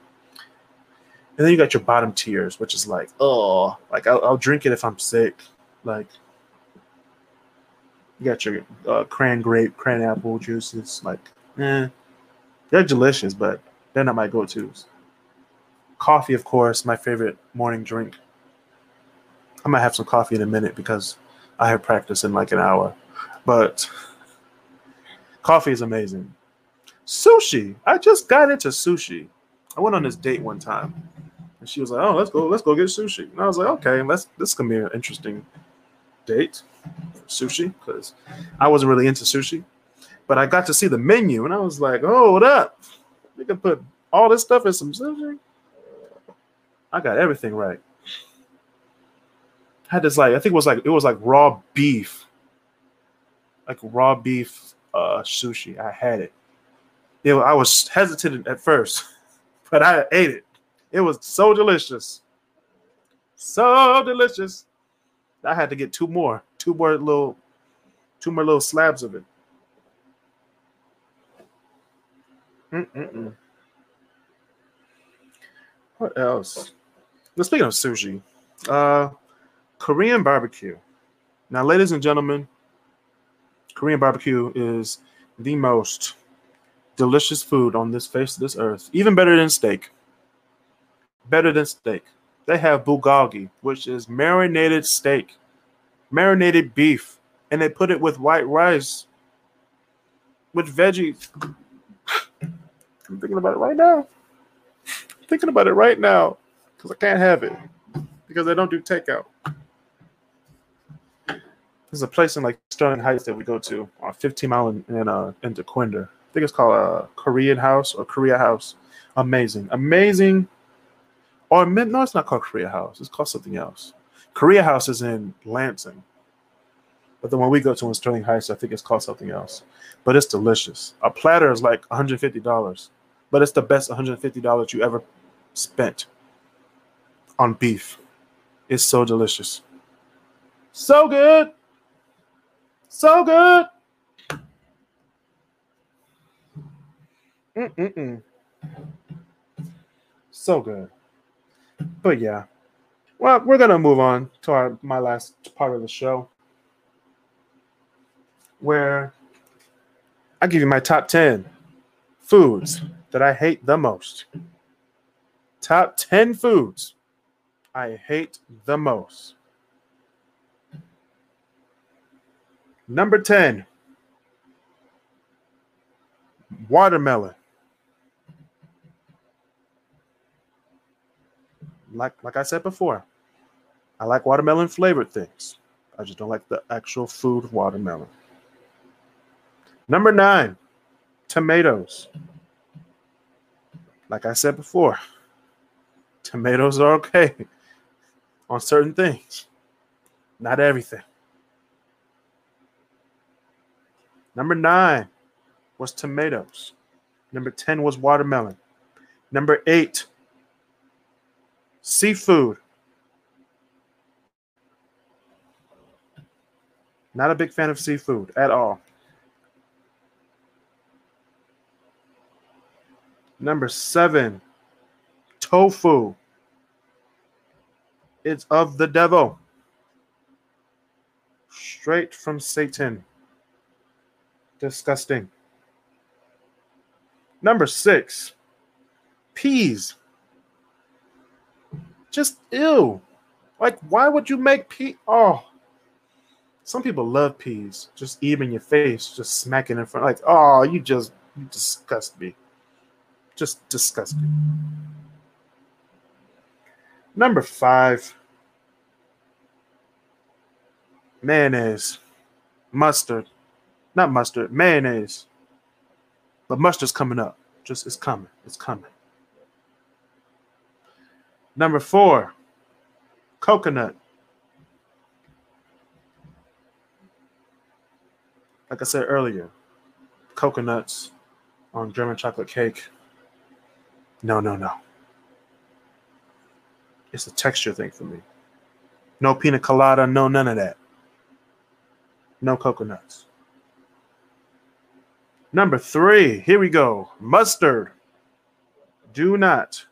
And then you got your bottom tiers, which is like, oh, like I'll, I'll drink it if I'm sick. Like, you got your uh, cran grape, cran apple juices. Like, eh, they're delicious, but they're not my go tos. Coffee, of course, my favorite morning drink. I might have some coffee in a minute because I have practice in like an hour. But coffee is amazing. Sushi. I just got into sushi. I went on this date one time, and she was like, "Oh, let's go, let's go get sushi." And I was like, "Okay, let's. This is gonna be an interesting date, sushi, because I wasn't really into sushi, but I got to see the menu, and I was like, "Oh, what up? We can put all this stuff in some sushi." I got everything right. Had this like I think it was like it was like raw beef, like raw beef uh, sushi. I had it it, I was hesitant at first, but I ate it. It was so delicious. So delicious. I had to get two more, two more little, two more little slabs of it. Mm-mm-mm. What else? Now, speaking of sushi, uh, Korean barbecue. Now, ladies and gentlemen, Korean barbecue is the most delicious food on this face of this earth, even better than steak. Better than steak. They have bulgogi, which is marinated steak, marinated beef, and they put it with white rice, with veggies. I'm thinking about it right now. I'm thinking about it right now because I can't have it because they don't do takeout. There's a place in like Sterling Heights that we go to on 15 mile in, in uh Quinder I think it's called a uh, Korean House or Korea House. Amazing, amazing. Or no, it's not called Korea House. It's called something else. Korea House is in Lansing, but the one we go to in Sterling Heights, I think it's called something else. But it's delicious. A platter is like 150 dollars, but it's the best 150 dollars you ever spent on beef. It's so delicious. So good. So good. Mm-mm-mm. So good. But yeah. Well, we're gonna move on to our my last part of the show. Where I give you my top 10 foods that I hate the most. Top 10 foods I hate the most. Number 10, watermelon. Like like I said before, I like watermelon flavored things. I just don't like the actual food watermelon. Number 9, tomatoes. Like I said before, tomatoes are okay on certain things, not everything. Number nine was tomatoes. Number 10 was watermelon. Number eight, seafood. Not a big fan of seafood at all. Number seven, tofu. It's of the devil. Straight from Satan. Disgusting. Number six, peas. Just ew. Like, why would you make pea? Oh, some people love peas. Just in your face, just smacking in front. Like, oh, you just you disgust me. Just disgusting. Number five, mayonnaise, mustard, not mustard, mayonnaise. But mustard's coming up. Just it's coming. It's coming. Number four, coconut. Like I said earlier, coconuts on German chocolate cake. No, no, no. It's a texture thing for me. No pina colada, no none of that. No coconuts. Number three, here we go. Mustard. Do not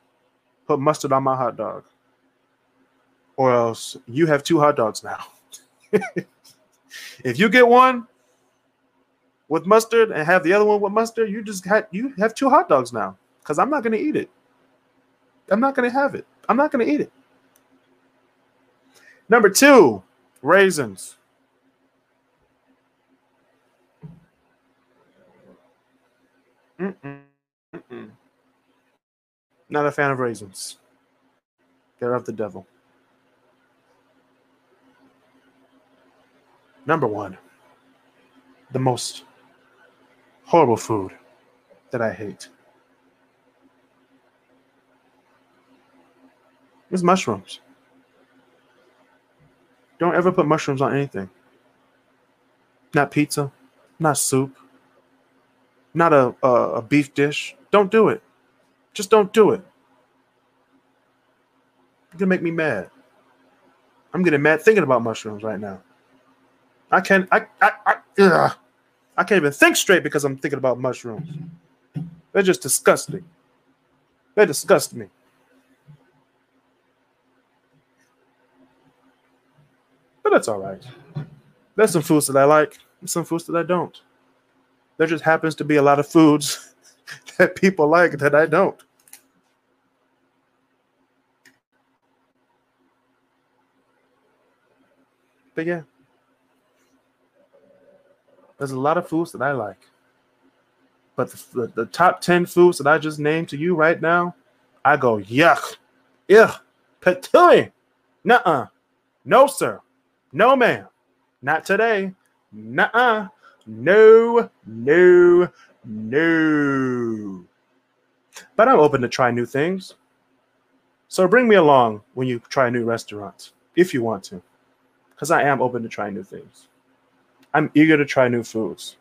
put mustard on my hot dog. Or else you have two hot dogs now. if you get one with mustard and have the other one with mustard, you just had you have two hot dogs now. Because I'm not gonna eat it. I'm not gonna have it. I'm not gonna eat it. Number two, raisins. Mm-mm. Not a fan of raisins. They're of the devil. Number one, the most horrible food that I hate is mushrooms. Don't ever put mushrooms on anything. Not pizza, not soup, not a, a, a beef dish. Don't do it. Just don't do it. You're gonna make me mad. I'm getting mad thinking about mushrooms right now. I can't. I. I. I. I can't even think straight because I'm thinking about mushrooms. They're just disgusting. They disgust me. But that's all right. There's some foods that I like, and some foods that I don't. There just happens to be a lot of foods that people like that I don't. But yeah, there's a lot of foods that I like. But the, the, the, top 10 foods that I just named to you right now, I go, yuck, ugh, patooey, nuh-uh, no, sir, no, ma'am, not today, nuh-uh. No, no, no. But I'm open to try new things. So bring me along when you try new restaurants, if you want to, because I am open to try new things. I'm eager to try new foods,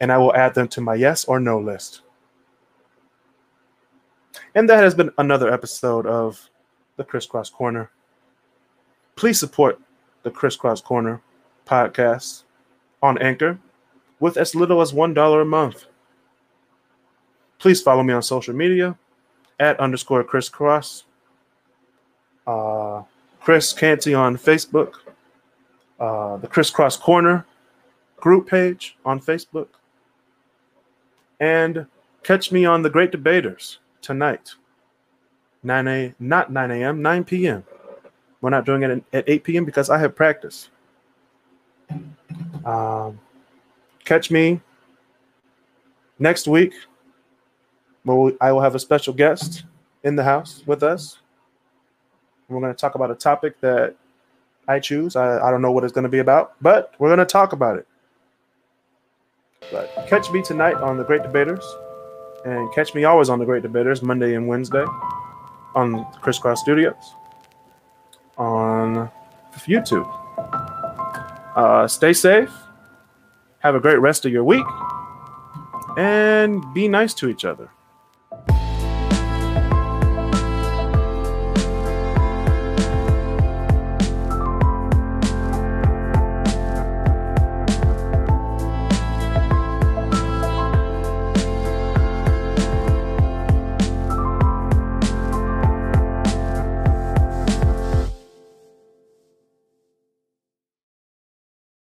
and I will add them to my yes or no list. And that has been another episode of the Kris Cross Corner. Please support the Kris Cross Corner podcast on Anchor with as little as $1 a month. Please follow me on social media at underscore crisscross. Uh, Kris Canty on Facebook. Uh, the Kris Cross Corner group page on Facebook. And catch me on the Great Debaters tonight. 9 a not 9 a.m., 9 p.m. We're not doing it at 8 p.m. because I have practice. Um, catch me next week. I will have a special guest in the house with us. We're going to talk about a topic that I choose. I, I don't know what it's going to be about, but we're going to talk about it. But catch me tonight on the Great Debaters, and catch me always on the Great Debaters Monday and Wednesday on Crisscross Studios on YouTube. Uh, stay safe. Have a great rest of your week, and be nice to each other.